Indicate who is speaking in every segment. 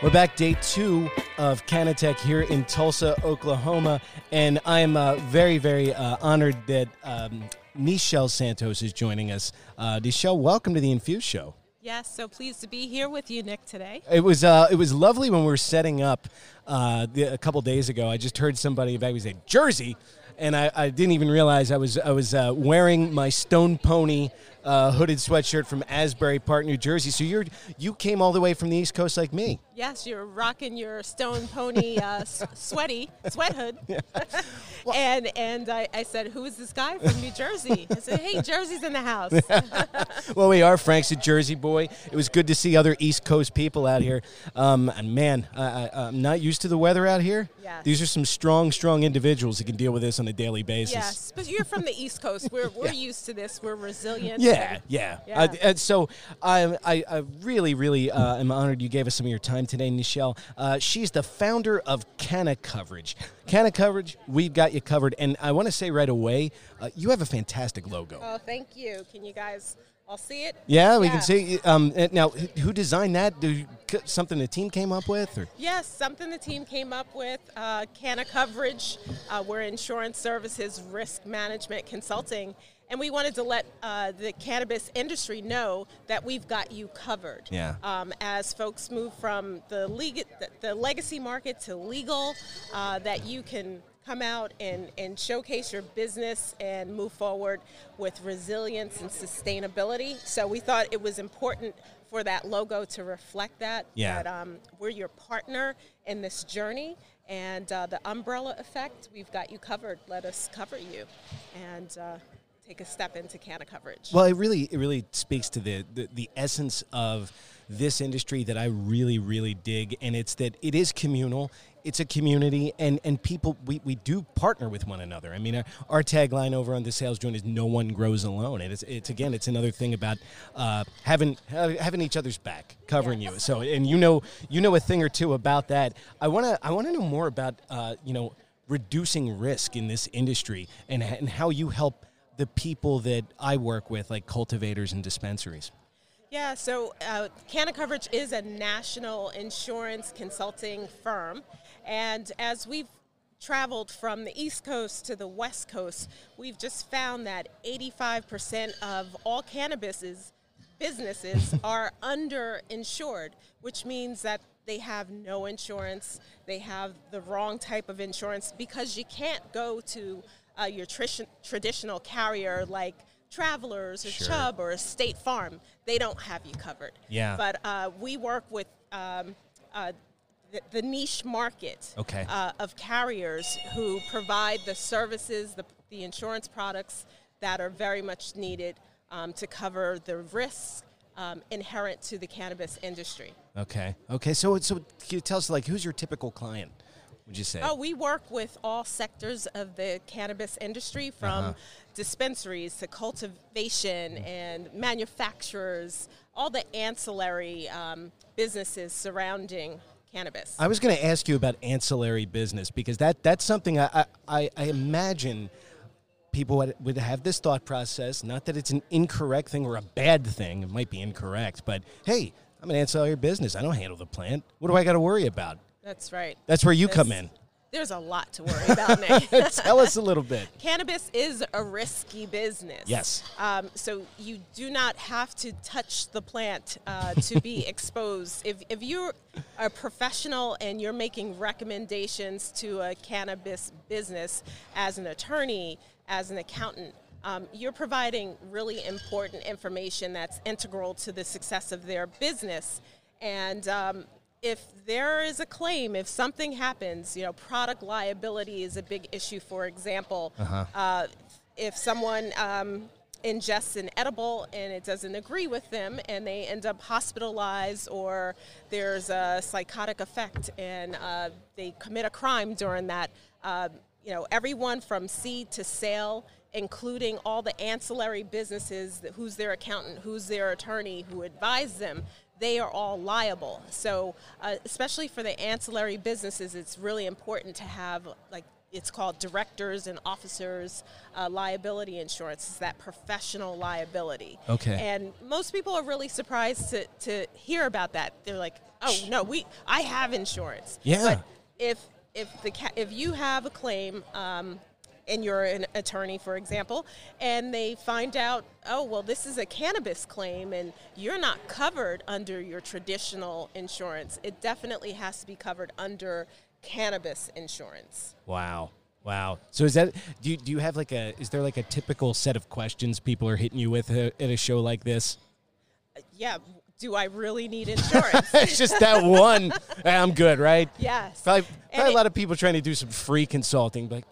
Speaker 1: We're back day two of Canatech here in Tulsa, Oklahoma, and I'm uh, very, very uh, honored that um, Nichelle Santos is joining us. Uh, Nichelle, welcome to the Infuse Show.
Speaker 2: Yes, so pleased to be here with you, Nick, today.
Speaker 1: It was uh, it was lovely when we were setting up uh, the, a couple days ago. I just heard somebody back say Jersey, and I, I didn't even realize I was I was uh, wearing my Stone Pony uh, hooded sweatshirt from Asbury Park, New Jersey. So you're you came all the way from the East Coast like me.
Speaker 2: Yes, you're rocking your Stone Pony uh, sweaty sweat hood. Yeah. well, and and I, I, said, who is this guy from New Jersey? I said, hey, Jersey's in the house.
Speaker 1: well, we are. Frank's a Jersey boy. It was good to see other East Coast people out here. Um, and man, I, am not used to the weather out here.
Speaker 2: Yes.
Speaker 1: These are some strong, strong individuals that can deal with this on a daily basis.
Speaker 2: Yes, but you're from the East Coast. We're, we're yeah. used to this. We're resilient.
Speaker 1: Yeah, yeah. yeah. Uh, so I, I, I, really, really uh, am honored you gave us some of your time today, Nichelle. Uh, she's the founder of Canna Coverage. Canna Coverage, we've got you covered. And I want to say right away, uh, you have a fantastic logo.
Speaker 2: Oh, thank you. Can you guys all see it?
Speaker 1: Yeah, we yeah. can see. Um, now, who designed that? Do something the team came up with? Or?
Speaker 2: Yes, something the team came up with. Uh, Canna Coverage, uh, we're insurance services, risk management consulting and we wanted to let uh, the cannabis industry know that we've got you covered.
Speaker 1: Yeah.
Speaker 2: Um, as folks move from the, leg- the legacy market to legal, uh, that you can come out and, and showcase your business and move forward with resilience and sustainability. So we thought it was important for that logo to reflect that.
Speaker 1: Yeah.
Speaker 2: That um, we're your partner in this journey. And uh, the umbrella effect, we've got you covered. Let us cover you. And uh, take a step into Canna coverage.
Speaker 1: Well, it really it really speaks to the, the, the essence of this industry that I really really dig, and it's that it is communal. It's a community, and, and people we, we do partner with one another. I mean, our, our tagline over on the sales joint is "No one grows alone." And it's, it's again, it's another thing about uh, having having each other's back, covering yes. you. So, and you know you know a thing or two about that. I wanna I wanna know more about uh, you know reducing risk in this industry and and how you help the people that I work with, like cultivators and dispensaries?
Speaker 2: Yeah, so uh, Canna Coverage is a national insurance consulting firm. And as we've traveled from the East Coast to the West Coast, we've just found that 85% of all cannabis businesses are underinsured, which means that they have no insurance, they have the wrong type of insurance because you can't go to uh, your tr- traditional carrier like Travelers or sure. Chubb or State Farm. They don't have you covered.
Speaker 1: Yeah.
Speaker 2: But uh, we work with um, uh, the, the, niche market
Speaker 1: okay.
Speaker 2: Uh, of carriers who provide the services, the, the insurance products that are very much needed um, to cover the risks um, inherent to the cannabis industry.
Speaker 1: Okay. Okay. So, so can you tell us, like, who's your typical client? Would you say?
Speaker 2: Oh, we work with all sectors of the cannabis industry from uh-huh. dispensaries to cultivation mm-hmm. and manufacturers, all the ancillary um, businesses surrounding cannabis.
Speaker 1: I was going to ask you about ancillary business because that that's something I, I, I imagine people would, would have this thought process. Not that it's an incorrect thing or a bad thing, it might be incorrect, but hey, I'm an ancillary business. I don't handle the plant. What do I got to worry about?
Speaker 2: That's right.
Speaker 1: That's where you come in.
Speaker 2: There's a lot to worry about, Nick.
Speaker 1: Tell us a little bit.
Speaker 2: Cannabis is a risky business.
Speaker 1: Yes.
Speaker 2: Um, so you do not have to touch the plant uh, to be exposed. If, if you're a professional and you're making recommendations to a cannabis business as an attorney, as an accountant, um, you're providing really important information that's integral to the success of their business. And um, if there is a claim, if something happens, you know, product liability is a big issue. For example, uh-huh. uh, if someone um, ingests an edible and it doesn't agree with them and they end up hospitalized or there's a psychotic effect and uh, they commit a crime during that, uh, you know, everyone from seed to sale including all the ancillary businesses, who's their accountant, who's their attorney, who advised them, they are all liable. So, uh, especially for the ancillary businesses, it's really important to have like it's called directors and officers uh, liability insurance. It's that professional liability.
Speaker 1: Okay.
Speaker 2: And most people are really surprised to, to hear about that. They're like, "Oh no, we I have insurance."
Speaker 1: Yeah.
Speaker 2: But if if the ca- if you have a claim. Um, and you're an attorney, for example, and they find out, oh, well, this is a cannabis claim and you're not covered under your traditional insurance. It definitely has to be covered under cannabis insurance.
Speaker 1: Wow. Wow. So is that do you, do you have like a is there like a typical set of questions people are hitting you with uh, at a show like this?
Speaker 2: Yeah, do I really need insurance?
Speaker 1: it's just that one. I'm good, right?
Speaker 2: yes.
Speaker 1: Probably, probably a lot of people trying to do some free consulting, like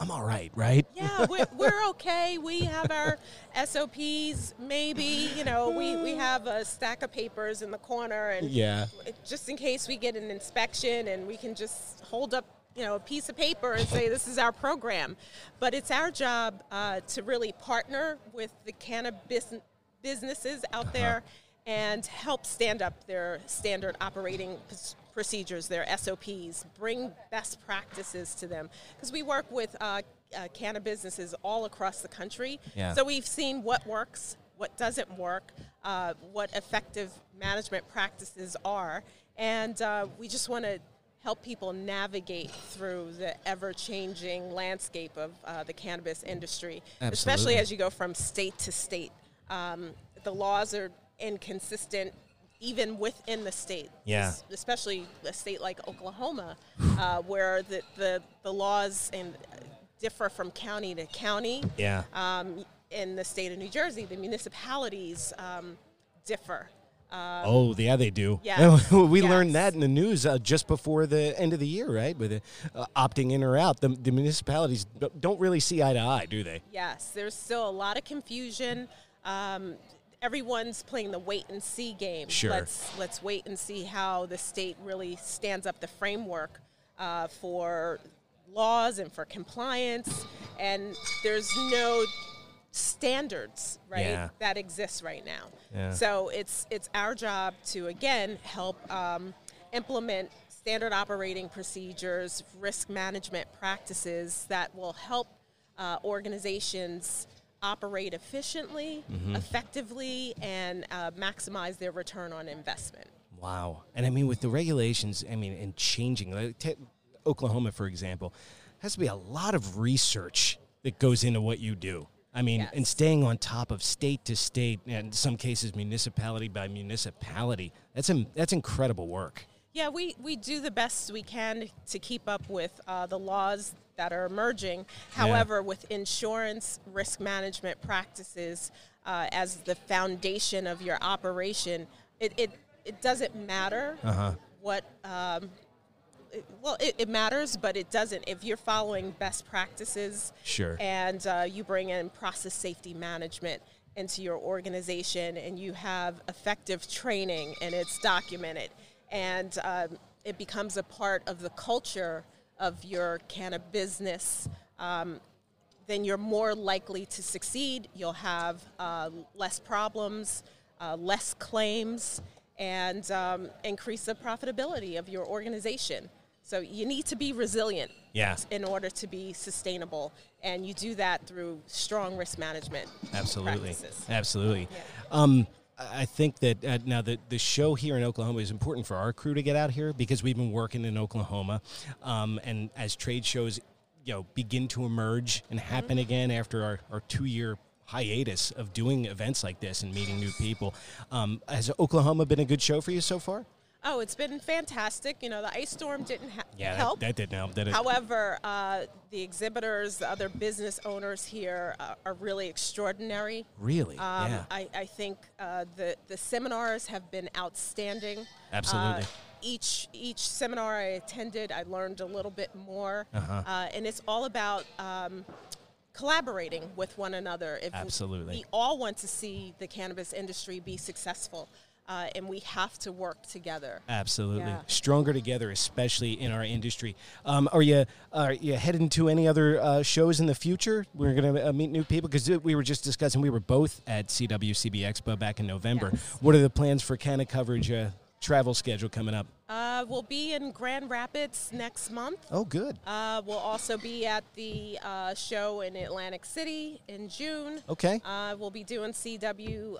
Speaker 1: I'm all right, right?
Speaker 2: Yeah, we're, we're okay. We have our SOPs, maybe. You know, we, we have a stack of papers in the corner, and
Speaker 1: Yeah.
Speaker 2: just in case we get an inspection, and we can just hold up, you know, a piece of paper and say this is our program. But it's our job uh, to really partner with the cannabis businesses out there and help stand up their standard operating procedures, their SOPs, bring best practices to them. Because we work with uh, uh, cannabis businesses all across the country.
Speaker 1: Yeah.
Speaker 2: So we've seen what works, what doesn't work, uh, what effective management practices are, and uh, we just want to help people navigate through the ever-changing landscape of uh, the cannabis industry, especially as you go from state to state. Um, the laws are inconsistent even within the state.
Speaker 1: Yeah.
Speaker 2: Especially a state like Oklahoma, uh, where the, the, the laws and uh, differ from county to county.
Speaker 1: Yeah.
Speaker 2: Um, in the state of New Jersey, the municipalities um, differ.
Speaker 1: oh, yeah, they do.
Speaker 2: yes,
Speaker 1: we
Speaker 2: yes.
Speaker 1: learned that in the news uh, just before the end of the year, right? With uh, opting in or out, the, the municipalities don't really see eye to eye, do they?
Speaker 2: Yes, there's still a lot of confusion. Um, everyone's playing the wait and see game.
Speaker 1: Sure.
Speaker 2: Let's let's wait and see how the state really stands up the framework uh, for laws and for compliance. And there's no standards right
Speaker 1: Yeah.
Speaker 2: that exist right now.
Speaker 1: Yeah.
Speaker 2: So it's it's our job to again help um, implement standard operating procedures, risk management practices that will help uh, organizations operate efficiently,
Speaker 1: Mm-hmm.
Speaker 2: effectively, and uh, maximize their return on investment.
Speaker 1: Wow. And I mean, with the regulations, I mean, and changing, like Oklahoma, for example, has to be a lot of research that goes into what you do. I mean,
Speaker 2: Yes.
Speaker 1: and staying on top of state to state, and in some cases, municipality by municipality. That's, in, that's incredible work.
Speaker 2: Yeah, we, we do the best we can to keep up with uh, the laws that are emerging. However, with insurance risk management practices uh, as the foundation of your operation, it, it, it doesn't matter what. Um, it- well, it, it matters, but it doesn't. If you're following best practices
Speaker 1: Sure.
Speaker 2: and uh, you bring in process safety management into your organization and you have effective training and it's documented and um, it becomes a part of the culture of your cannabis business um, then you're more likely to succeed you'll have uh, less problems uh, less claims and um, increase the profitability of your organization so you need to be resilient
Speaker 1: Yeah.
Speaker 2: in order to be sustainable. And you do that through strong risk management
Speaker 1: Absolutely,
Speaker 2: practices.
Speaker 1: absolutely.
Speaker 2: Yeah.
Speaker 1: Um, I think that uh, now the the show here in Oklahoma is important for our crew to get out here because we've been working in Oklahoma, um, and as trade shows, you know, begin to emerge and
Speaker 2: Mm-hmm.
Speaker 1: happen again after our, our two year hiatus of doing events like this and meeting new people. Um, has Oklahoma been a good show for you so far?
Speaker 2: Oh, it's been fantastic. You know, the ice storm didn't ha-
Speaker 1: Yeah, that-
Speaker 2: help.
Speaker 1: That, didn't help. Did?
Speaker 2: However, uh, the exhibitors, the other business owners here uh, are really extraordinary.
Speaker 1: really?
Speaker 2: Um,
Speaker 1: yeah.
Speaker 2: I, I think uh, the the seminars have been outstanding.
Speaker 1: Absolutely.
Speaker 2: Uh, each each seminar I attended, I learned a little bit more,
Speaker 1: Uh-huh.
Speaker 2: uh, and it's all about um, collaborating with one another. If
Speaker 1: Absolutely.
Speaker 2: we all want to see the cannabis industry be successful, uh, and we have to work together.
Speaker 1: Absolutely,
Speaker 2: Yeah.
Speaker 1: stronger together, especially in our industry. Um, are you are you heading to any other uh, shows in the future? We're going to uh, meet new people because we were just discussing. We were both at CWCB Expo back in November.
Speaker 2: Yes.
Speaker 1: What are the plans for Canna Coverage uh, travel schedule coming up?
Speaker 2: Uh, we'll be in Grand Rapids next month.
Speaker 1: Oh, good.
Speaker 2: Uh, we'll also be at the uh, show in Atlantic City in June.
Speaker 1: Okay.
Speaker 2: Uh, we'll be doing CW.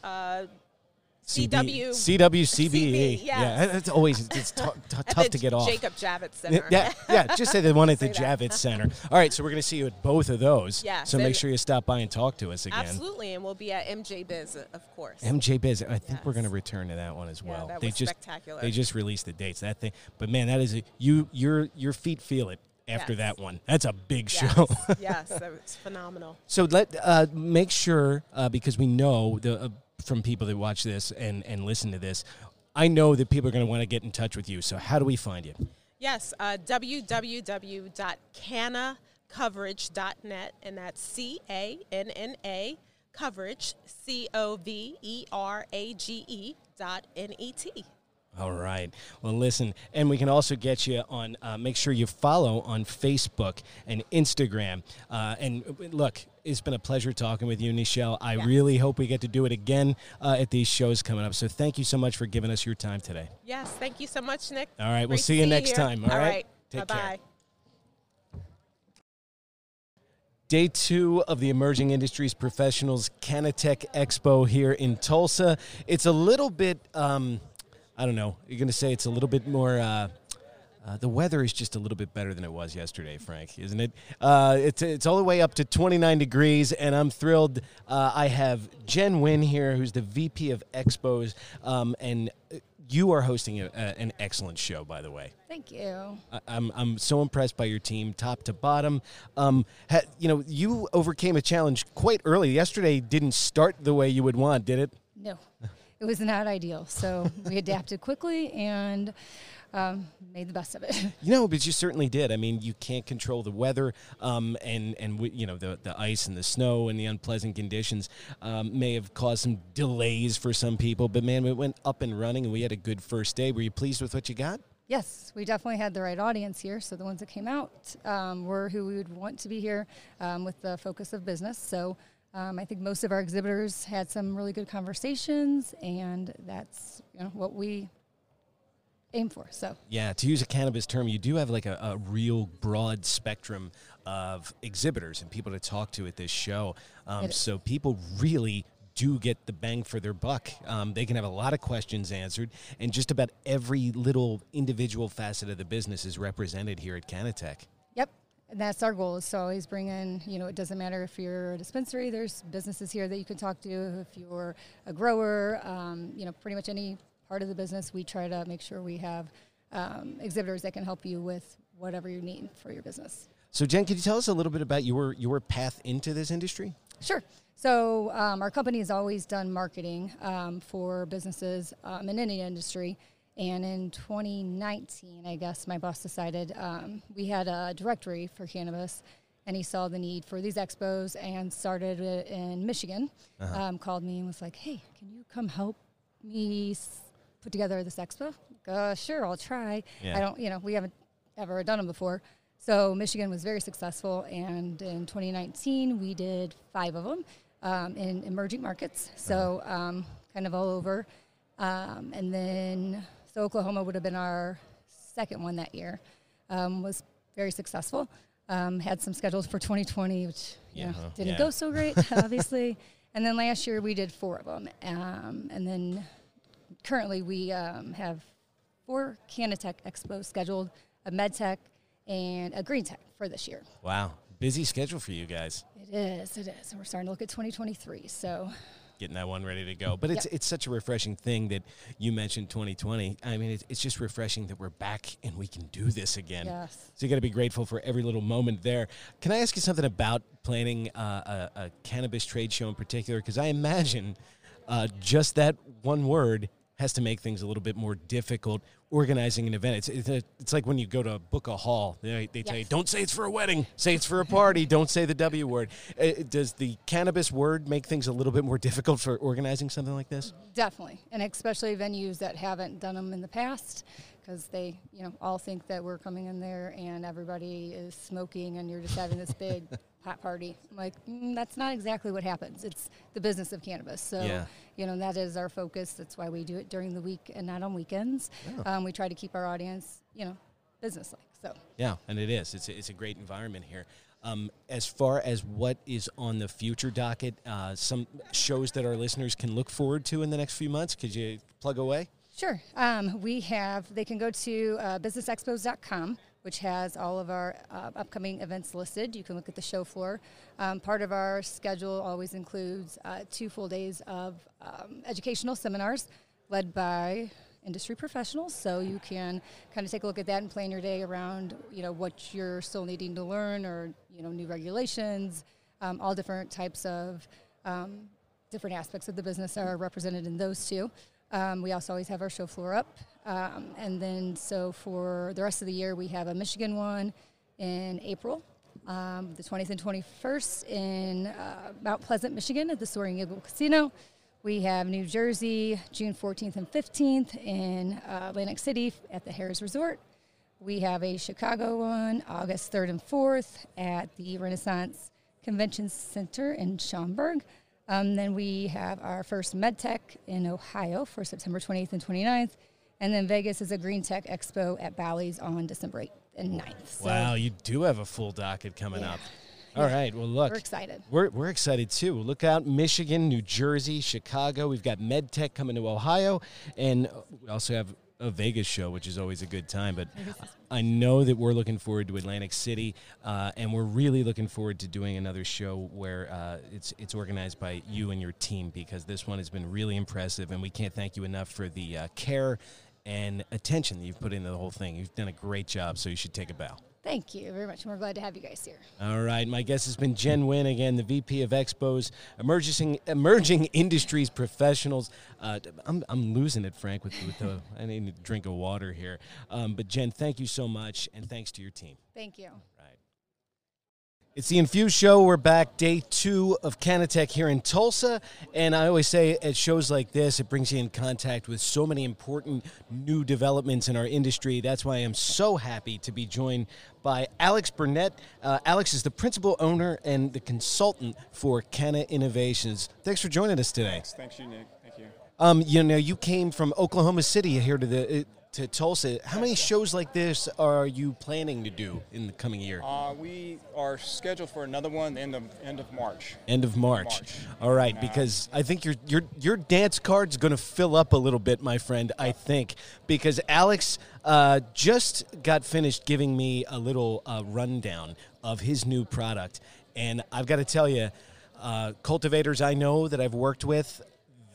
Speaker 1: CB
Speaker 2: CW.
Speaker 1: CWCBE.
Speaker 2: CB,
Speaker 1: Yeah,
Speaker 2: yes.
Speaker 1: it's always it's t- t- tough to get off.
Speaker 2: Jacob Javits Center.
Speaker 1: Yeah, yeah. Just say the one at the
Speaker 2: that.
Speaker 1: Javits Center. All right, so we're going to see you at both of those.
Speaker 2: Yes,
Speaker 1: So make sure you stop by and talk to us again.
Speaker 2: Absolutely, and we'll be at MJ Biz, of course.
Speaker 1: MJ Biz. I think we're going to return to that one as
Speaker 2: Yeah,
Speaker 1: well.
Speaker 2: that
Speaker 1: they
Speaker 2: was
Speaker 1: just
Speaker 2: spectacular.
Speaker 1: they just released the dates. That thing, but man, that is a, you. Your your feet feel it after
Speaker 2: Yes.
Speaker 1: that one. That's a big
Speaker 2: yes,
Speaker 1: show.
Speaker 2: yes, it's phenomenal.
Speaker 1: So let uh, make sure uh, because we know the uh, from people that watch this and and listen to this, I know that people are going to want to get in touch with you. So how do we find you?
Speaker 2: Yes, uh, and that's C A N N A coverage, C O V E R A G E dot N E T.
Speaker 1: All right. Well, listen, and we can also get you on. Uh, make sure you follow on Facebook and Instagram. Uh, and uh, look, it's been a pleasure talking with you, Nichelle. I really hope we get to do it again uh, at these shows coming up. So thank you so much for giving us your time today.
Speaker 2: Yes, thank you so much, Nick.
Speaker 1: All right, we'll
Speaker 2: Great
Speaker 1: see you next
Speaker 2: here.
Speaker 1: time, all
Speaker 2: all
Speaker 1: right?
Speaker 2: right.
Speaker 1: Take
Speaker 2: bye
Speaker 1: care.
Speaker 2: bye.
Speaker 1: Day two of the Emerging Industries Professionals Canatech Expo here in Tulsa. It's a little bit, um, I don't know, you're going to say it's a little bit more. Uh, uh, the weather is just a little bit better than it was yesterday, Frank, isn't it? Uh, it's, it's all the way up to 29 degrees, and I'm thrilled. Uh, I have Jen Wynn here, who's the VP of Expos, um, and uh, you are hosting a, a, an excellent show, by the way.
Speaker 3: Thank you.
Speaker 1: I- I'm I'm so impressed by your team, top to bottom. Um, ha, you know, you overcame a challenge quite early. Yesterday didn't start the way you would want, did it?
Speaker 3: No, it was not ideal. So we adapted quickly and um, made the best of it.
Speaker 1: You know, but you certainly did. I mean, you can't control the weather, um, and and we, you know the the ice and the snow and the unpleasant conditions um, may have caused some delays for some people. But man, we went up and running, and we had a good first day. Were you pleased with what you got?
Speaker 3: yes, we definitely had the right audience here. So the ones that came out um, were who we would want to be here um, with the focus of business. So um, I think most of our exhibitors had some really good conversations, and that's you know what we aim for. So
Speaker 1: Yeah, to use a cannabis term, you do have like a, a real broad spectrum of exhibitors and people to talk to at this show. Um, so people really do get the bang for their buck. Um, they can have a lot of questions answered, and just about every little individual facet of the business is represented here at Canatech.
Speaker 3: That's our goal is to always bring in, you know, it doesn't matter if you're a dispensary, there's businesses here that you can talk to. If you're a grower, um, you know, pretty much any part of the business, we try to make sure we have um, exhibitors that can help you with whatever you need for your business.
Speaker 1: So, Jen, could you tell us a little bit about your your path into this industry?
Speaker 3: Sure. So um, our company has always done marketing um, for businesses um, in any industry. And in 2019, I guess my boss decided um, we had a directory for cannabis, and he saw the need for these expos and started it in Michigan. Um, called me and was like, "Hey, can you come help me s- put together this expo?" Like, uh, sure, I'll try.
Speaker 1: Yeah.
Speaker 3: I don't, you know, we haven't ever done them before. So Michigan was very successful, and in 2019 we did five of them um, in emerging markets, so um, kind of all over. Um, and then so Oklahoma would have been our second one that year. Um, was very successful. Um, had some schedules for 2020, which you know, didn't
Speaker 1: Yeah.
Speaker 3: go so great, obviously. and then last year we did four of them, um, and then currently we um, have four Canatech expos scheduled, a MedTech and a Green Tech for this year.
Speaker 1: Wow, busy schedule for you guys.
Speaker 3: It is, it is. And we're starting to look at 2023. So,
Speaker 1: getting that one ready to go. But it's
Speaker 3: Yep.
Speaker 1: it's such a refreshing thing that you mentioned 2020. I mean, it's, it's just refreshing that we're back and we can do this again.
Speaker 3: yes.
Speaker 1: So you got to be grateful for every little moment there. Can I ask you something about planning uh, a, a cannabis trade show in particular? Because I imagine uh, just that one word has to make things a little bit more difficult organizing an event. It's it's, a, it's like when you go to book a hall, they, they tell you don't say it's for a wedding, say it's for a party, don't say the W word. Uh, does the cannabis word make things a little bit more difficult for organizing something like this?
Speaker 3: Definitely. And especially venues that haven't done them in the past because they, you know, all think that we're coming in there and everybody is smoking and you're just having this big hot party. I'm like, mm, that's not exactly what happens. It's the business of cannabis. So,
Speaker 1: Yeah.
Speaker 3: you know, that is our focus. That's why we do it during the week and not on weekends. Um, we try to keep our audience, you know, business like. So,
Speaker 1: Yeah, and it is. It's a, it's a great environment here. Um, as far as what is on the future docket, uh, some shows that our listeners can look forward to in the next few months. Could you plug away?
Speaker 3: Sure. Um, we have, they can go to uh, businessexpos.com, which has all of our uh, upcoming events listed. You can look at the show floor. Um, part of our schedule always includes uh, two full days of um, educational seminars led by industry professionals. So you can kind of take a look at that and plan your day around, you know, what you're still needing to learn or, you know, new regulations, um, all different types of um, different aspects of the business are represented in those two. Um, we also always have our show floor up. Um, and then, so for the rest of the year, we have a Michigan one in April, um, the 20th and 21st in uh, Mount Pleasant, Michigan at the Soaring Eagle Casino. We have New Jersey, June 14th and 15th in uh, Atlantic City at the Harrah's Resort. We have a Chicago one, August 3rd and 4th at the Renaissance Convention Center in Schaumburg. Um, then we have our first MedTech in Ohio for September 28th and 29th. And then Vegas is a Green Tech Expo at Bally's on December 8th and 9th. So
Speaker 1: wow, you do have a full docket coming
Speaker 3: Yeah.
Speaker 1: up. All right. Well, look.
Speaker 3: we're excited.
Speaker 1: We're, we're excited too. Look out, Michigan, New Jersey, Chicago. We've got MedTech coming to Ohio, and we also have a Vegas show, which is always a good time. But I know that we're looking forward to Atlantic City, uh, and we're really looking forward to doing another show where uh, it's it's organized by you and your team because this one has been really impressive, and we can't thank you enough for the uh, care and attention that you've put into the whole thing. You've done a great job, so you should take a bow.
Speaker 3: Thank you very much. And we're glad to have you guys here.
Speaker 1: All right, my guest has been Jen Wynn again, the VP of Expos, emerging emerging industries professionals. Uh, I'm, I'm losing it, Frank. With, with the I need a drink of water here. Um, but Jen, thank you so much, and thanks to your team.
Speaker 3: Thank you.
Speaker 1: It's the Infuse Show. We're back, day two of Canatech here in Tulsa. And I always say at shows like this, it brings you in contact with so many important new developments in our industry. That's why I'm so happy to be joined by Alex Burnett. Uh, Alex is the principal owner and the consultant for Canna Innovations. Thanks for joining us today.
Speaker 4: Thanks, thanks you, Nick. Thank you.
Speaker 1: Um, you know, you came from Oklahoma City here to the uh, to Tulsa. How many shows like this are you planning to do in the coming year?
Speaker 4: Uh, we are scheduled for another one the end of end of March.
Speaker 1: End of March.
Speaker 4: March.
Speaker 1: All right,
Speaker 4: Uh,
Speaker 1: because I think your your your dance card's going to fill up a little bit, my friend. I think because Alex uh, just got finished giving me a little uh, rundown of his new product, and I've got to tell you, uh, cultivators I know that I've worked with.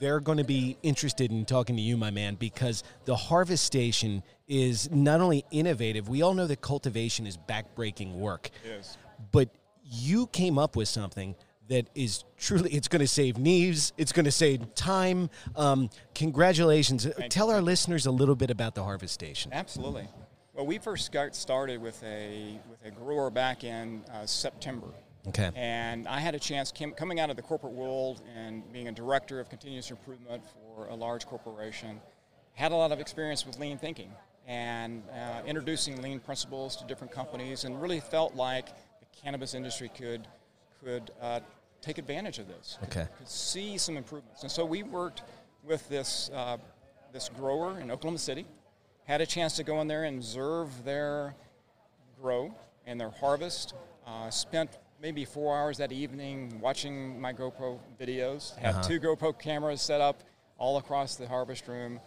Speaker 1: They're going to be interested in talking to you, my man, because the harvest station is not only innovative. We all know that cultivation is backbreaking work
Speaker 4: Yes.
Speaker 1: but you came up with something that is truly it's going to save knees it's going to save time um, congratulations tell our listeners a little bit about the harvest station
Speaker 4: Absolutely. Well, we first got started with a with a grower back in uh, September,
Speaker 1: okay
Speaker 4: and I had a chance came, coming out of the corporate world and being a director of continuous improvement for a large corporation. Had a lot of experience with lean thinking and uh, introducing lean principles to different companies, and really felt like the cannabis industry could could uh, take advantage of this. could-
Speaker 1: Okay.
Speaker 4: Could see some improvements, and so we worked with this uh, this grower in Oklahoma City. Had a chance to go in there and observe their grow and their harvest. Uh, spent maybe four hours that evening watching my GoPro videos. Had
Speaker 1: Uh-huh.
Speaker 4: two GoPro cameras set up all across the harvest room,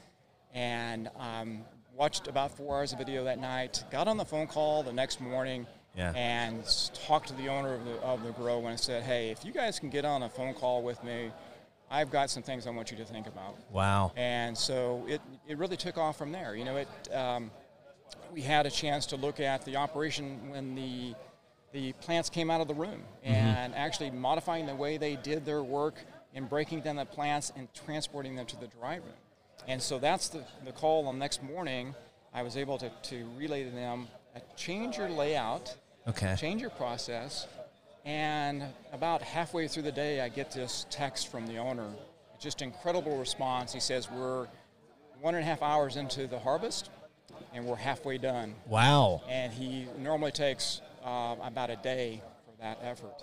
Speaker 4: and um, watched about four hours of video that night. Got on the phone call the next morning.
Speaker 1: Yeah.
Speaker 4: And talked to the owner of the, of the grow and said, hey, if you guys can get on a phone call with me, I've got some things I want you to think about.
Speaker 1: wow
Speaker 4: And so it, it really took off from there. You know, it, um, we had a chance to look at the operation when the, the plants came out of the room and actually modifying the way they did their work in breaking down the plants and transporting them to the dry room. And so that's the, the call on next morning. I was able to, to relay to them, uh, change your layout,
Speaker 1: okay
Speaker 4: change your process. And about halfway through the day, I get this text from the owner. Just incredible response. He says, We're one and a half hours into the harvest, and we're halfway done.
Speaker 1: wow
Speaker 4: And he normally takes uh, about a day for that effort.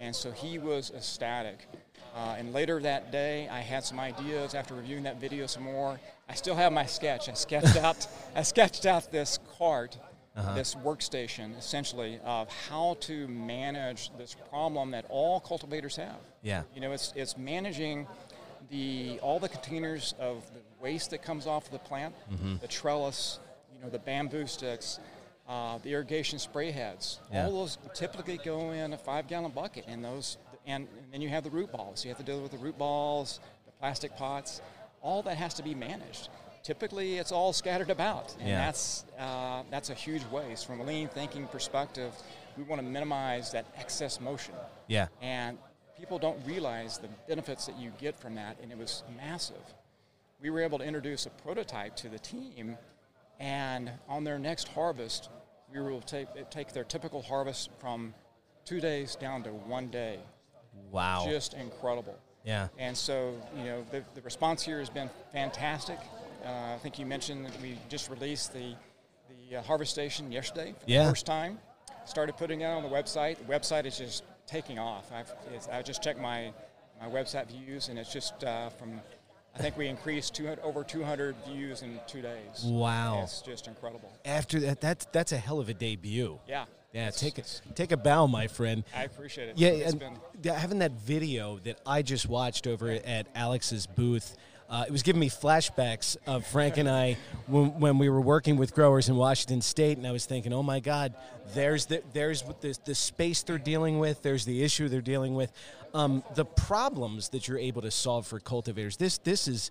Speaker 4: And so he was ecstatic. Uh, and later that day, I had some ideas after reviewing that video some more. I still have my sketch. I sketched out, I sketched out this cart, uh-huh. this workstation, essentially, of how to manage this problem that all cultivators have.
Speaker 1: Yeah.
Speaker 4: You know, it's, it's managing the all the containers of the waste that comes off the plant, mm-hmm. the trellis, you know, the bamboo sticks, uh, the irrigation spray heads. Yeah. All those typically go in a five-gallon bucket, and those, and, and, then you have the root balls. You have to deal with the root balls, the plastic pots. All that has to be managed. Typically, it's all scattered about, and yeah. that's uh, that's a huge waste. From a lean thinking perspective, we want to minimize that excess motion.
Speaker 1: Yeah.
Speaker 4: And people don't realize the benefits that you get from that, and it was massive. We were able to introduce a prototype to the team, and on their next harvest, we will take, take their typical harvest from two days down to one day.
Speaker 1: Wow.
Speaker 4: Just incredible.
Speaker 1: Yeah.
Speaker 4: And so, you know, the, the response here has been fantastic. Uh, I think you mentioned that we just released the, the uh, harvest station yesterday for
Speaker 1: yeah.
Speaker 4: the first time. Started putting it on the website. The website is just taking off. I've, I just checked my, my website views, and it's just uh, from, I think we increased 200, over 200 views in two days.
Speaker 1: Wow.
Speaker 4: It's just incredible.
Speaker 1: After that, that's, that's a hell of a debut.
Speaker 4: Yeah.
Speaker 1: Yeah, take a, take a bow, my friend.
Speaker 4: I appreciate it.
Speaker 1: Yeah, it's and been... having that video that I just watched over at Alex's booth – uh, it was giving me flashbacks of Frank and I when, when, we were working with growers in Washington State, and I was thinking, oh my God, there's the, there's the, the space they're dealing with, there's the issue they're dealing with, um, the problems that you're able to solve for cultivators. This this is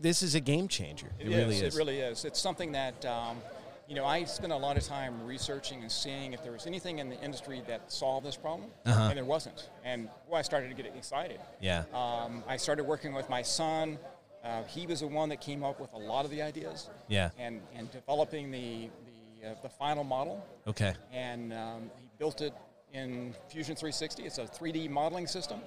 Speaker 1: this is a game changer.
Speaker 4: It, it
Speaker 1: is, really is.
Speaker 4: It really is. It's something that. Um, you know, I spent a lot of time researching and seeing if there was anything in the industry that solved this problem, uh-huh. and there wasn't. And well, I started to get excited.
Speaker 1: Yeah.
Speaker 4: Um, I started working with my son. Uh, he was the one that came up with a lot of the ideas.
Speaker 1: Yeah.
Speaker 4: And and developing the the, uh, the final model.
Speaker 1: Okay.
Speaker 4: And um, he built it in Fusion 360. It's a 3D modeling system.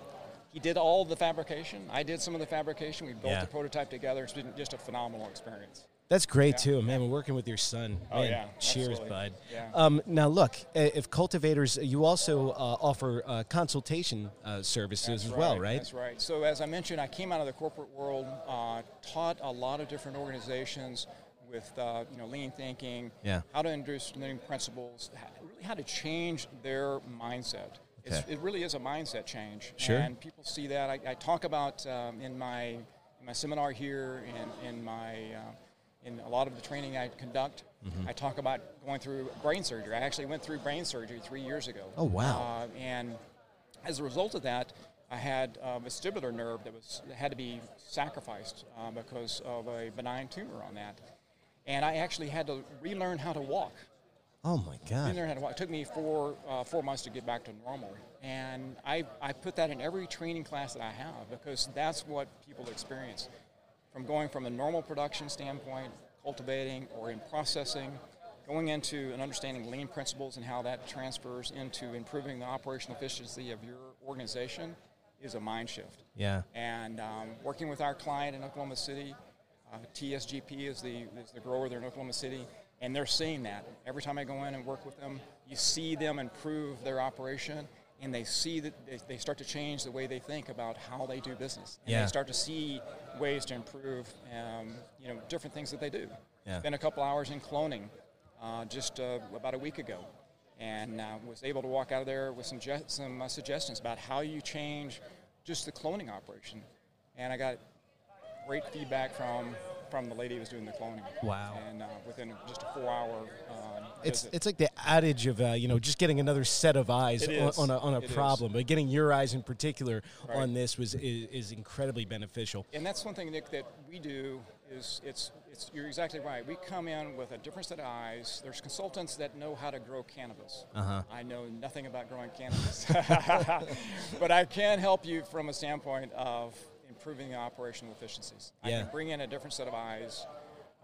Speaker 4: He did all the fabrication. I did some of the fabrication. We built
Speaker 1: yeah.
Speaker 4: the prototype together. It's been just a phenomenal experience.
Speaker 1: That's great yeah. too, man. We're working with your son.
Speaker 4: Oh yeah,
Speaker 1: cheers,
Speaker 4: absolutely.
Speaker 1: bud.
Speaker 4: Yeah.
Speaker 1: Um, now look, if cultivators, you also uh, offer uh, consultation uh, services
Speaker 4: That's
Speaker 1: as
Speaker 4: right,
Speaker 1: well, right?
Speaker 4: That's right. So as I mentioned, I came out of the corporate world, uh, taught a lot of different organizations with uh, you know lean thinking,
Speaker 1: yeah.
Speaker 4: how to introduce lean principles, really how to change their mindset.
Speaker 1: Okay.
Speaker 4: it really is a mindset change,
Speaker 1: sure.
Speaker 4: and people see that. I, I talk about um, in my in my seminar here and in my uh, in a lot of the training I conduct, mm-hmm. I talk about going through brain surgery. I actually went through brain surgery three years ago.
Speaker 1: Oh wow!
Speaker 4: Uh, and as a result of that, I had a vestibular nerve that was that had to be sacrificed uh, because of a benign tumor on that, and I actually had to relearn how to walk.
Speaker 1: Oh my God!
Speaker 4: Relearn how to walk. It took me four uh, four months to get back to normal, and I I put that in every training class that I have because that's what people experience from going from a normal production standpoint, cultivating or in processing, going into and understanding lean principles and how that transfers into improving the operational efficiency of your organization is a mind shift.
Speaker 1: Yeah.
Speaker 4: And um, working with our client in Oklahoma City, uh, TSGP is the, is the grower there in Oklahoma City, and they're seeing that. Every time I go in and work with them, you see them improve their operation and they see that they, they start to change the way they think about how they do business. And
Speaker 1: yeah.
Speaker 4: they start to see ways to improve, um, you know, different things that they do.
Speaker 1: Yeah.
Speaker 4: Spent a couple hours in cloning uh, just uh, about a week ago, and uh, was able to walk out of there with some je- some uh, suggestions about how you change just the cloning operation. And I got great feedback from from the lady who was doing the cloning.
Speaker 1: Wow!
Speaker 4: And uh, within just a four-hour um,
Speaker 1: it's
Speaker 4: visit.
Speaker 1: it's like the adage of uh, you know just getting another set of eyes on, on, a, on a
Speaker 4: it
Speaker 1: problem,
Speaker 4: is.
Speaker 1: but getting your eyes in particular
Speaker 4: right.
Speaker 1: on this was is, is, incredibly beneficial.
Speaker 4: And that's one thing, Nick, that we do is it's it's you're exactly right. We come in with a different set of eyes. There's consultants that know how to grow cannabis.
Speaker 1: Uh-huh.
Speaker 4: I know nothing about growing cannabis, but I can help you from a standpoint of improving the operational efficiencies.
Speaker 1: Yeah.
Speaker 4: I can bring in a different set of eyes,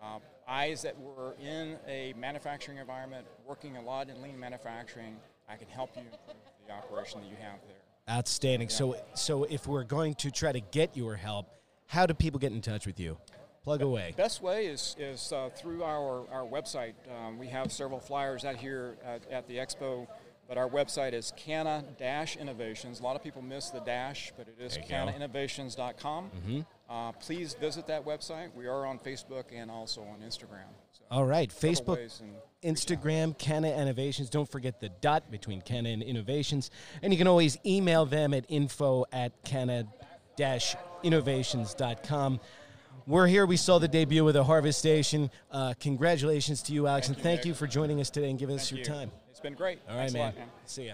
Speaker 4: uh, eyes that were in a manufacturing environment, working a lot in lean manufacturing. I can help you improve the operation that you have there.
Speaker 1: Outstanding. Yeah. So, so if we're going to try to get your help, how do people get in touch with you? Plug
Speaker 4: the
Speaker 1: away.
Speaker 4: Best way is, is uh, through our, our website. Um, we have several flyers out here at, at the expo But our website is Canna Dash Innovations. A lot of people miss the dash, but it is
Speaker 1: There you go.
Speaker 4: cannainnovations.com. Uh, please visit that website. We are on Facebook and also on Instagram. So
Speaker 1: All right, Facebook, Instagram, Canna Innovations. Don't forget the dot between Canna and Innovations. And you can always email them at info at canna-innovations.com. We're here. We saw the debut of the Harvest Station. Uh, congratulations to you, Alex,
Speaker 4: Thank
Speaker 1: and
Speaker 4: you,
Speaker 1: thank you for joining us today and giving us
Speaker 4: Thank
Speaker 1: your
Speaker 4: you.
Speaker 1: time.
Speaker 4: It's been great.
Speaker 1: All right,
Speaker 4: Thanks a
Speaker 1: man.
Speaker 4: lot, man.
Speaker 1: See ya.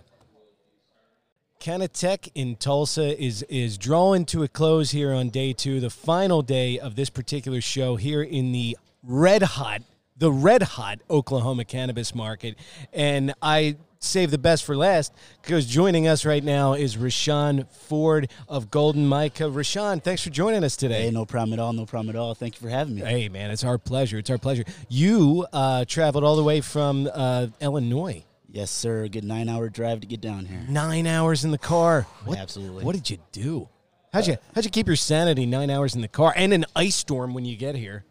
Speaker 1: Canatech in Tulsa is is drawing to a close here on day two, the final day of this particular show here in the red hot, the red hot Oklahoma cannabis market. And I save the best for last because joining us right now is Rashawn Ford of Golden Myco. Rashawn, thanks for joining us today.
Speaker 5: Hey, no problem at all. No problem at all. Thank you for having me.
Speaker 1: Hey, man, it's our pleasure. It's our pleasure. You uh, traveled all the way from uh, Illinois.
Speaker 5: Yes, sir. Good nine hour drive to get down here.
Speaker 1: Nine hours in the car. What,
Speaker 5: Absolutely.
Speaker 1: What did you do? How'd you how'd you keep your sanity nine hours in the car and an ice storm when you get here?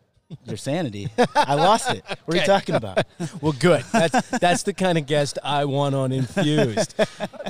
Speaker 5: Your sanity. I lost it. What are you talking about?
Speaker 1: Well, good. That's that's the kind of guest I want on Infused.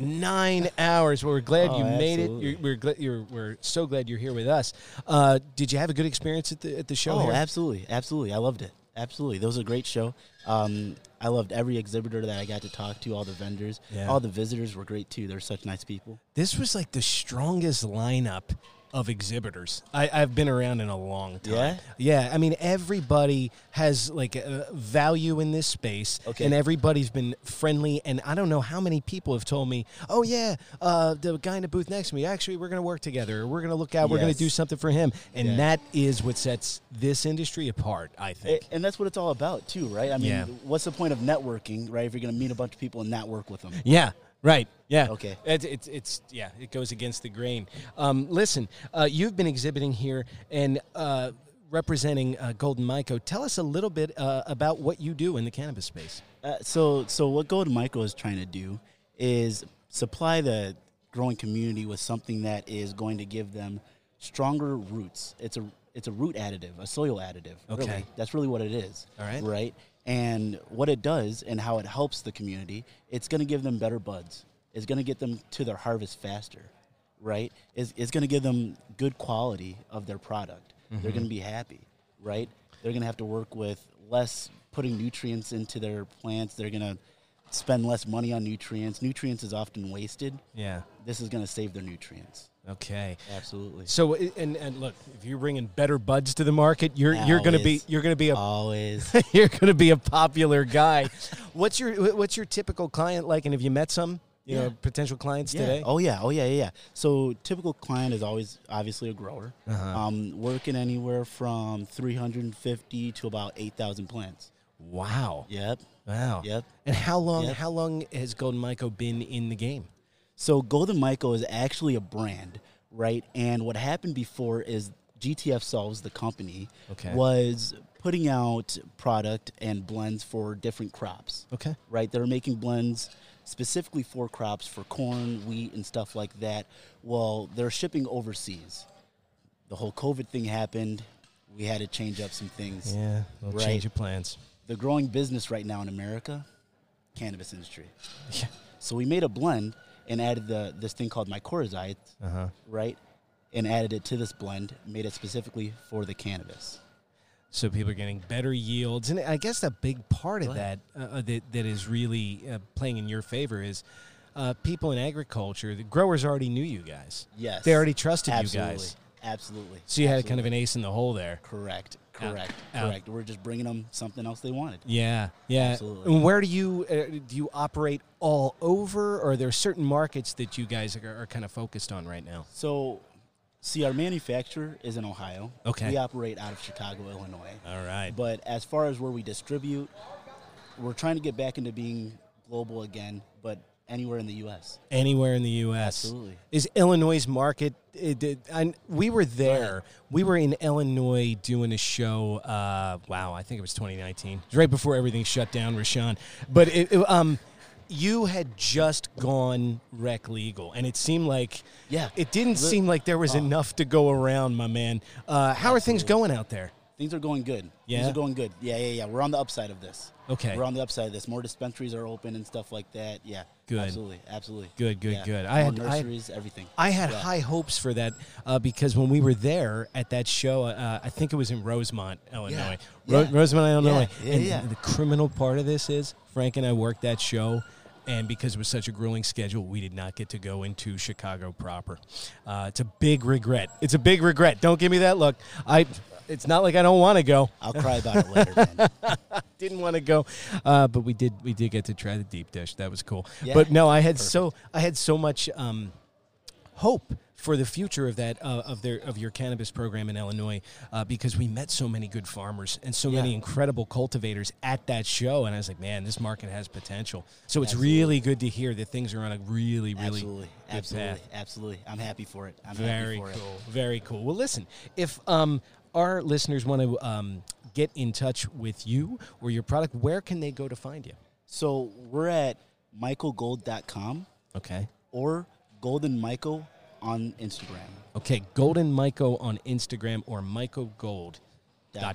Speaker 1: Nine hours. Well, we're glad
Speaker 5: Oh,
Speaker 1: you made it.
Speaker 5: absolutely.
Speaker 1: You're, we're glad you're we're so glad you're here with us. Uh, did you have a good experience at the at the show?
Speaker 5: Oh,
Speaker 1: here?
Speaker 5: absolutely. Absolutely. I loved it. Absolutely. That was a great show. Um, I loved every exhibitor that I got to talk to, all the vendors.
Speaker 1: Yeah.
Speaker 5: All the visitors were great too. They're such nice people.
Speaker 1: This was like the strongest lineup of exhibitors I, I've been around in a long time.
Speaker 5: Yeah?
Speaker 1: Yeah. I mean, everybody has like a value in this space,
Speaker 5: Okay.
Speaker 1: and everybody's been friendly. And I don't know how many people have told me, "Oh yeah, uh, the guy in the booth next to me. Actually, we're going to work together. We're going to look out. We're going to do something for him." And
Speaker 5: Yeah.
Speaker 1: that is what sets this industry apart. I think.
Speaker 5: A- And that's what it's all about too, right? I mean,
Speaker 1: Yeah.
Speaker 5: what's the point of networking, right? If you're going to meet a bunch of people and network with them.
Speaker 1: Yeah. Right. Yeah.
Speaker 5: Okay.
Speaker 1: It's, it's, it's yeah. It goes against the grain. Um, listen, uh, you've been exhibiting here and uh, representing uh, Golden Myco. Tell us a little bit uh, about what you do in the cannabis space.
Speaker 5: Uh, so, so what Golden Myco is trying to do is supply the growing community with something that is going to give them stronger roots. It's a it's a root additive, a soil additive.
Speaker 1: Okay.
Speaker 5: Really. That's really what it is.
Speaker 1: All right.
Speaker 5: Right. And what it does and how it helps the community, it's going to give them better buds. It's going to get them to their harvest faster. Right. It's, it's going to give them good quality of their product. They're going to mm-hmm. be happy. Right. They're going to have to work with less putting nutrients into their plants. They're going to spend less money on nutrients. Nutrients is often wasted.
Speaker 1: Yeah.
Speaker 5: This is going to save their nutrients.
Speaker 1: Okay.
Speaker 5: Absolutely.
Speaker 1: So and and look, if you're bringing better buds to the market, you're you're going to be you're to be a
Speaker 5: Always.
Speaker 1: you're to be a popular guy. what's your what's your typical client like? And have you met some you know potential clients
Speaker 5: Yeah.
Speaker 1: today?
Speaker 5: Oh yeah. Oh yeah. Yeah. yeah. So typical client is always obviously a grower,
Speaker 1: Uh-huh.
Speaker 5: um, working anywhere from 350 to about 8,000 plants.
Speaker 1: Wow.
Speaker 5: Yep.
Speaker 1: Wow.
Speaker 5: Yep.
Speaker 1: And how long
Speaker 5: Yep.
Speaker 1: how long has Golden Myco been in the game?
Speaker 5: So Golden Myco is actually a brand, right? And what happened before is GTF Solves, the company,
Speaker 1: Okay.
Speaker 5: was putting out product and blends for different crops.
Speaker 1: Okay.
Speaker 5: right? They're making blends specifically for crops for corn, wheat, and stuff like that. Well, they're shipping overseas. The whole COVID thing happened. We had to change up some things.
Speaker 1: Yeah.
Speaker 5: Right.
Speaker 1: change your plans.
Speaker 5: The growing business right now in America, cannabis industry.
Speaker 1: Yeah.
Speaker 5: So we made a blend and added the this thing called mycorrhizae,
Speaker 1: Uh huh.
Speaker 5: right? And added it to this blend, made it specifically for the cannabis.
Speaker 1: So people are getting better yields, and I guess a big part of that uh, that that is really uh, playing in your favor is uh, people in agriculture. The growers already knew you guys.
Speaker 5: Yes.
Speaker 1: They already trusted
Speaker 5: Absolutely.
Speaker 1: you guys.
Speaker 5: Absolutely. Absolutely.
Speaker 1: So you had kind of an ace in the hole there.
Speaker 5: Correct.
Speaker 1: Out.
Speaker 5: Correct.
Speaker 1: Out.
Speaker 5: Correct. We're just bringing them something else they wanted.
Speaker 1: Yeah, yeah.
Speaker 5: Absolutely.
Speaker 1: And where do you uh, do you operate all over, or are there certain markets that you guys are, are kind of focused on right now?
Speaker 5: So, see, our manufacturer is in Ohio.
Speaker 1: Okay.
Speaker 5: We operate out of Chicago, Illinois.
Speaker 1: All right.
Speaker 5: But as far as where we distribute, we're trying to get back into being global again, but anywhere in the U.S.
Speaker 1: Anywhere in the U.S.
Speaker 5: Absolutely.
Speaker 1: Is Illinois' market? It, it, I, we were there. We were in Illinois doing a show. Uh, wow, I think it was 2019. It was right before everything shut down, Rashawn. But it, um, you had just gone rec legal, and it seemed like
Speaker 5: Yeah.
Speaker 1: it didn't
Speaker 5: Li-
Speaker 1: seem like there was
Speaker 5: Oh.
Speaker 1: enough to go around, my man. Uh, how are things going out there?
Speaker 5: Things are going good.
Speaker 1: Yeah?
Speaker 5: Things are going good. Yeah, yeah, yeah. We're on the upside of this.
Speaker 1: Okay.
Speaker 5: We're on the upside of this. More dispensaries are open and stuff like that. Yeah.
Speaker 1: Good.
Speaker 5: Absolutely. Absolutely.
Speaker 1: Good, good,
Speaker 5: Yeah.
Speaker 1: good. I
Speaker 5: More
Speaker 1: had- I-
Speaker 5: everything.
Speaker 1: I had
Speaker 5: Yeah.
Speaker 1: high hopes for that uh, because when we were there at that show, uh, I think it was in Rosemont, Illinois. Ro-
Speaker 5: Yeah.
Speaker 1: Rosemont, Illinois.
Speaker 5: yeah,
Speaker 1: and
Speaker 5: yeah.
Speaker 1: the criminal part of this is Frank and I worked that show. And because it was such a grueling schedule, we did not get to go into Chicago proper. Uh, it's a big regret. It's a big regret. Don't give me that look. I. It's not like I don't want to go.
Speaker 5: I'll cry about it later, man.
Speaker 1: didn't want to go, uh, but we did. We did get to try the deep dish. That was cool.
Speaker 5: Yeah.
Speaker 1: But no, I had so I had so much um, hope for the future of that uh, of their of your cannabis program in Illinois uh, because we met so many good farmers and so many incredible cultivators at that show, and I was like, man, this market has potential. So it's
Speaker 5: Absolutely.
Speaker 1: really good to hear that things are on a really really
Speaker 5: absolutely.
Speaker 1: good
Speaker 5: Absolutely.
Speaker 1: path.
Speaker 5: Absolutely. I'm happy for it. I'm
Speaker 1: Very
Speaker 5: happy for
Speaker 1: cool.
Speaker 5: it.
Speaker 1: Very cool. Well, listen, if um, our listeners want to um, get in touch with you or your product, where can they go to find you?
Speaker 5: So we're at michaelgold.com
Speaker 1: Okay.
Speaker 5: or Golden Myco on Instagram.
Speaker 1: Okay, Golden Myco on Instagram or Michael
Speaker 5: Dot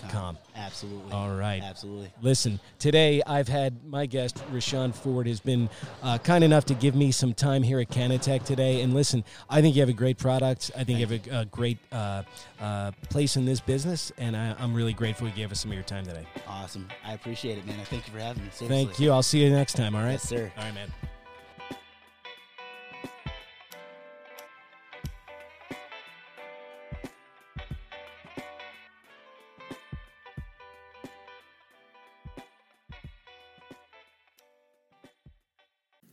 Speaker 5: com. Absolutely.
Speaker 1: All right.
Speaker 5: Absolutely.
Speaker 1: Listen, today I've had my guest, Rashawn Ford, has been uh, kind enough to give me some time here at Canatech today. And listen, I think you have a great product. I think you have a, a great uh, uh, place in this business. And I, I'm really grateful you gave us some of your time today.
Speaker 5: Awesome. I appreciate it, man. I thank you for having me. Seriously.
Speaker 1: Thank you. I'll see you next time. All right?
Speaker 5: Yes, sir.
Speaker 1: All right, man.